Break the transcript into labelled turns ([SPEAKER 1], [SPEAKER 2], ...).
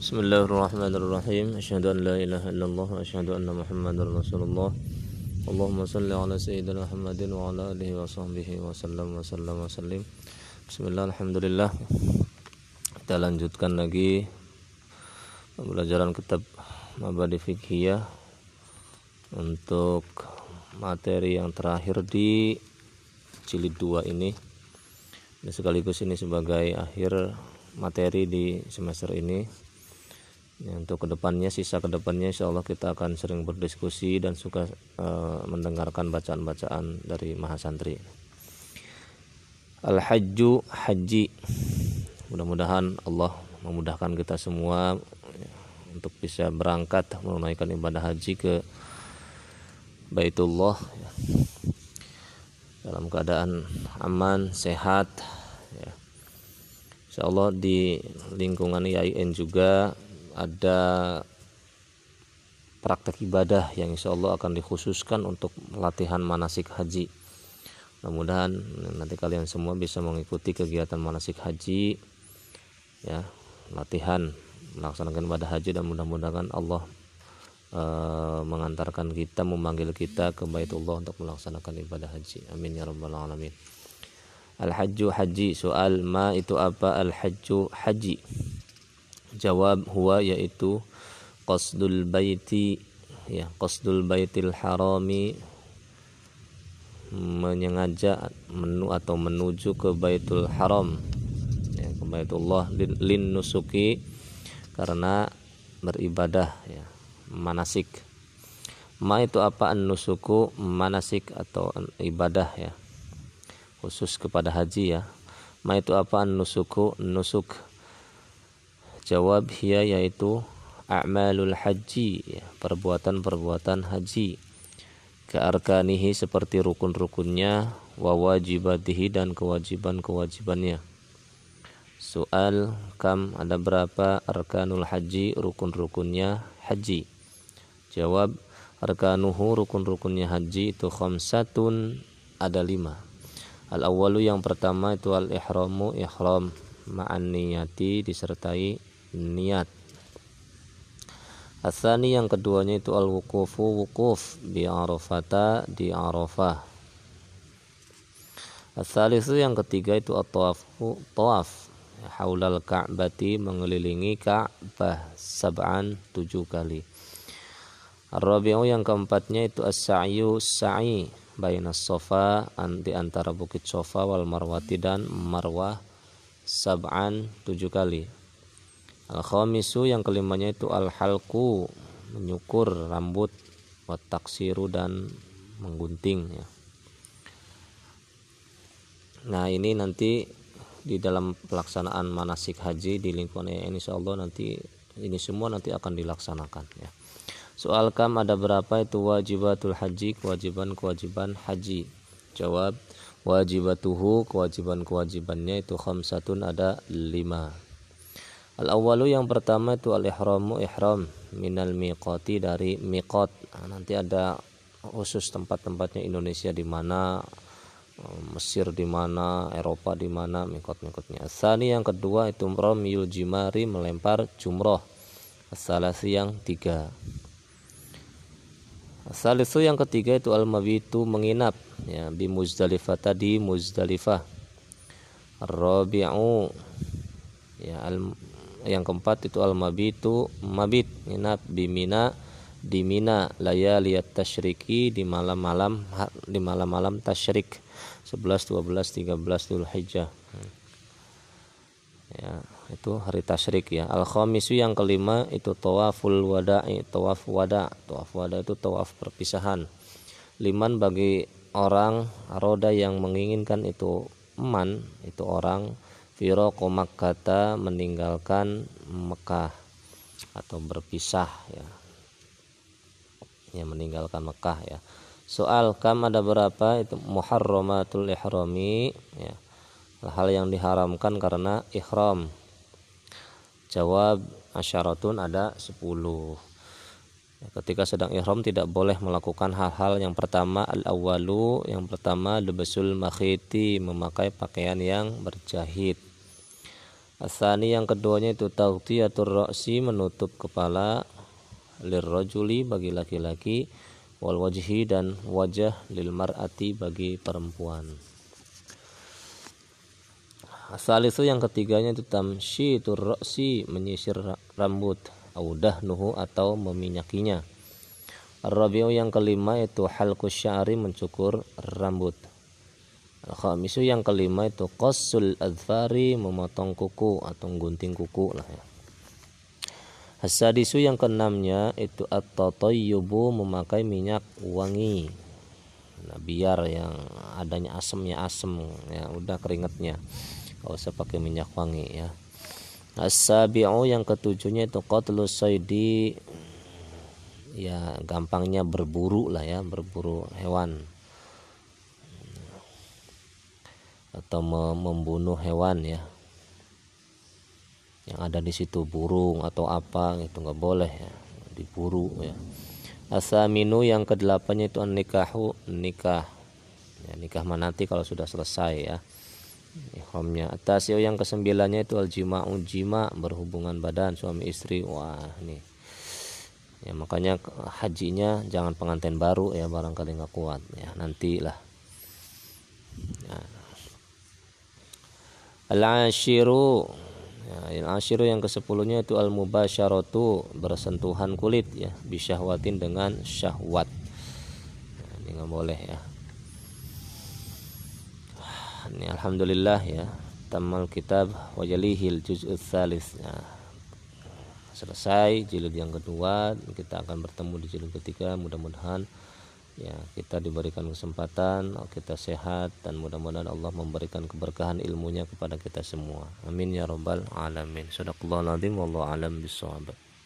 [SPEAKER 1] Bismillahirrahmanirrahim. Asyhadu an la ilaha illallah wa asyhadu anna Muhammadar Rasulullah. Allahumma salli ala sayyidina Muhammadin wa ala alihi wa sahbihi wa sallam wa sallam wa sallim. Bismillah alhamdulillah. Kita lanjutkan lagi pembelajaran kitab Mabadi Fikhiyah untuk materi yang terakhir di jilid 2 ini. Dan sekaligus ini sebagai akhir materi di semester ini ya, untuk ke depannya sisa ke depannya insya Allah kita akan sering berdiskusi dan suka e, mendengarkan bacaan-bacaan dari mahasantri. Al-Hajju Haji. Mudah-mudahan Allah memudahkan kita semua ya, untuk bisa berangkat menunaikan ibadah haji ke Baitullah ya, dalam keadaan aman, sehat ya. Insya Allah di lingkungan IAIN juga ada praktek ibadah yang insya Allah akan dikhususkan untuk latihan manasik haji. Mudah-mudahan nanti kalian semua bisa mengikuti kegiatan manasik haji ya latihan melaksanakan ibadah haji dan mudah-mudahan Allah e, mengantarkan kita memanggil kita ke Baitullah untuk melaksanakan ibadah haji. Amin ya rabbal alamin. Al hajju haji soal ma itu apa? Al hajju haji Jawab huwa yaitu qasdul baiti ya qasdul baitil harami menyengaja menu atau menuju ke Baitul Haram ya, ke Baitullah lin nusuki karena beribadah ya manasik. Ma itu apa? An nusuku manasik atau ibadah ya khusus kepada haji ya. Ma itu apa? An nusuku nusuk Jawab hiya yaitu a'malul haji perbuatan-perbuatan haji. Kearkanihi seperti rukun-rukunnya wa wajibatihi dan kewajiban-kewajibannya. Soal kam ada berapa arkanul haji rukun-rukunnya haji? Jawab arkanuhu rukun-rukunnya haji itu khamsatun ada lima. Al awalu yang pertama itu al ihramu ihram ma'an niyati disertai niat Asani yang keduanya itu al-wukufu wukuf di Arafata di Arafah. Asalisu yang ketiga itu at-tawafu tawaf haulal ka'bati mengelilingi Ka'bah sab'an tujuh kali. Ar-rabi'u yang keempatnya itu as-sa'yu sa'i bainas sofa di antara bukit sofa wal marwati dan marwah sab'an tujuh kali. Al-khamisu yang kelimanya itu al-halku menyukur rambut wataksiru dan menggunting ya. Nah ini nanti di dalam pelaksanaan manasik haji di lingkungan ini insya Allah nanti ini semua nanti akan dilaksanakan ya. Soal kam ada berapa itu wajibatul haji kewajiban-kewajiban haji. Jawab wajibatuhu kewajiban-kewajibannya itu khamsatun ada lima. Al awalu yang pertama itu al ihramu ihram minal miqati dari miqat. Nah, nanti ada khusus tempat-tempatnya Indonesia di mana eh, Mesir di mana, Eropa di mana, mikot-mikotnya. Asani yang kedua itu ramyul jimari melempar jumroh. Asalasi yang tiga. Asalisu yang ketiga itu al mabitu menginap ya di Muzdalifah tadi Muzdalifah. Rabi'u ya al yang keempat itu al mabitu mabit nginap di Mina di Mina layaliyat tasyriki di malam-malam di malam-malam tasyrik 11 12 13 Dzulhijjah ya itu hari tasyrik ya. Al khamisu yang kelima itu tawaful wada'i tawaf wada. Tawaf wada itu tawaf perpisahan. Liman bagi orang roda yang menginginkan itu eman itu orang Firoko Makkata meninggalkan Mekah atau berpisah ya. Ya meninggalkan Mekah ya. Soal kam ada berapa itu muharramatul ihrami ya. Hal yang diharamkan karena ihram. Jawab asyaratun ada 10. Ya, ketika sedang ihram tidak boleh melakukan hal-hal yang pertama al awalu yang pertama lebesul makhiti memakai pakaian yang berjahit Asani yang keduanya itu taghtiyatur ra'si menutup kepala lirrajuli bagi laki-laki wal wajhi dan wajah lil mar'ati bagi perempuan. Asal itu yang ketiganya itu tamshi ra'si menyisir rambut audah nuhu atau meminyakinya. Rabiu yang kelima itu halqus sya'ri mencukur rambut. Khamisu yang kelima itu qassul adfari memotong kuku atau gunting kuku lah ya. Hasadisu yang keenamnya itu at-tatayyubu memakai minyak wangi. Nah, biar yang adanya asemnya asem ya udah keringetnya. Gak usah pakai minyak wangi ya. As-sabi'u yang ketujuhnya itu qatlu saydi ya gampangnya berburu lah ya berburu hewan atau membunuh hewan ya. Yang ada di situ burung atau apa itu nggak boleh ya. Diburu ya. Asaminu yang kedelapannya itu nikahu nikah. Ya, nikah manati kalau sudah selesai ya. Ihramnya. Atas yang kesembilannya itu aljima'u jima berhubungan badan suami istri. Wah ini. Ya makanya hajinya jangan pengantin baru ya barangkali nggak kuat ya. Nantilah. Ya. Al-ashiru. Ya, al-ashiru yang kesepuluhnya itu al-mubasyaratu bersentuhan kulit ya bisyahwatin dengan syahwat. Ya, ini nggak boleh ya. Ini alhamdulillah ya tamal kitab wajalihil juz'ul tsalis ya selesai jilid yang kedua kita akan bertemu di jilid ketiga mudah-mudahan ya kita diberikan kesempatan kita sehat dan mudah-mudahan Allah memberikan keberkahan ilmunya kepada kita semua. Amin ya rabbal alamin. Sadaqallahu alazim wallahu alam bisawab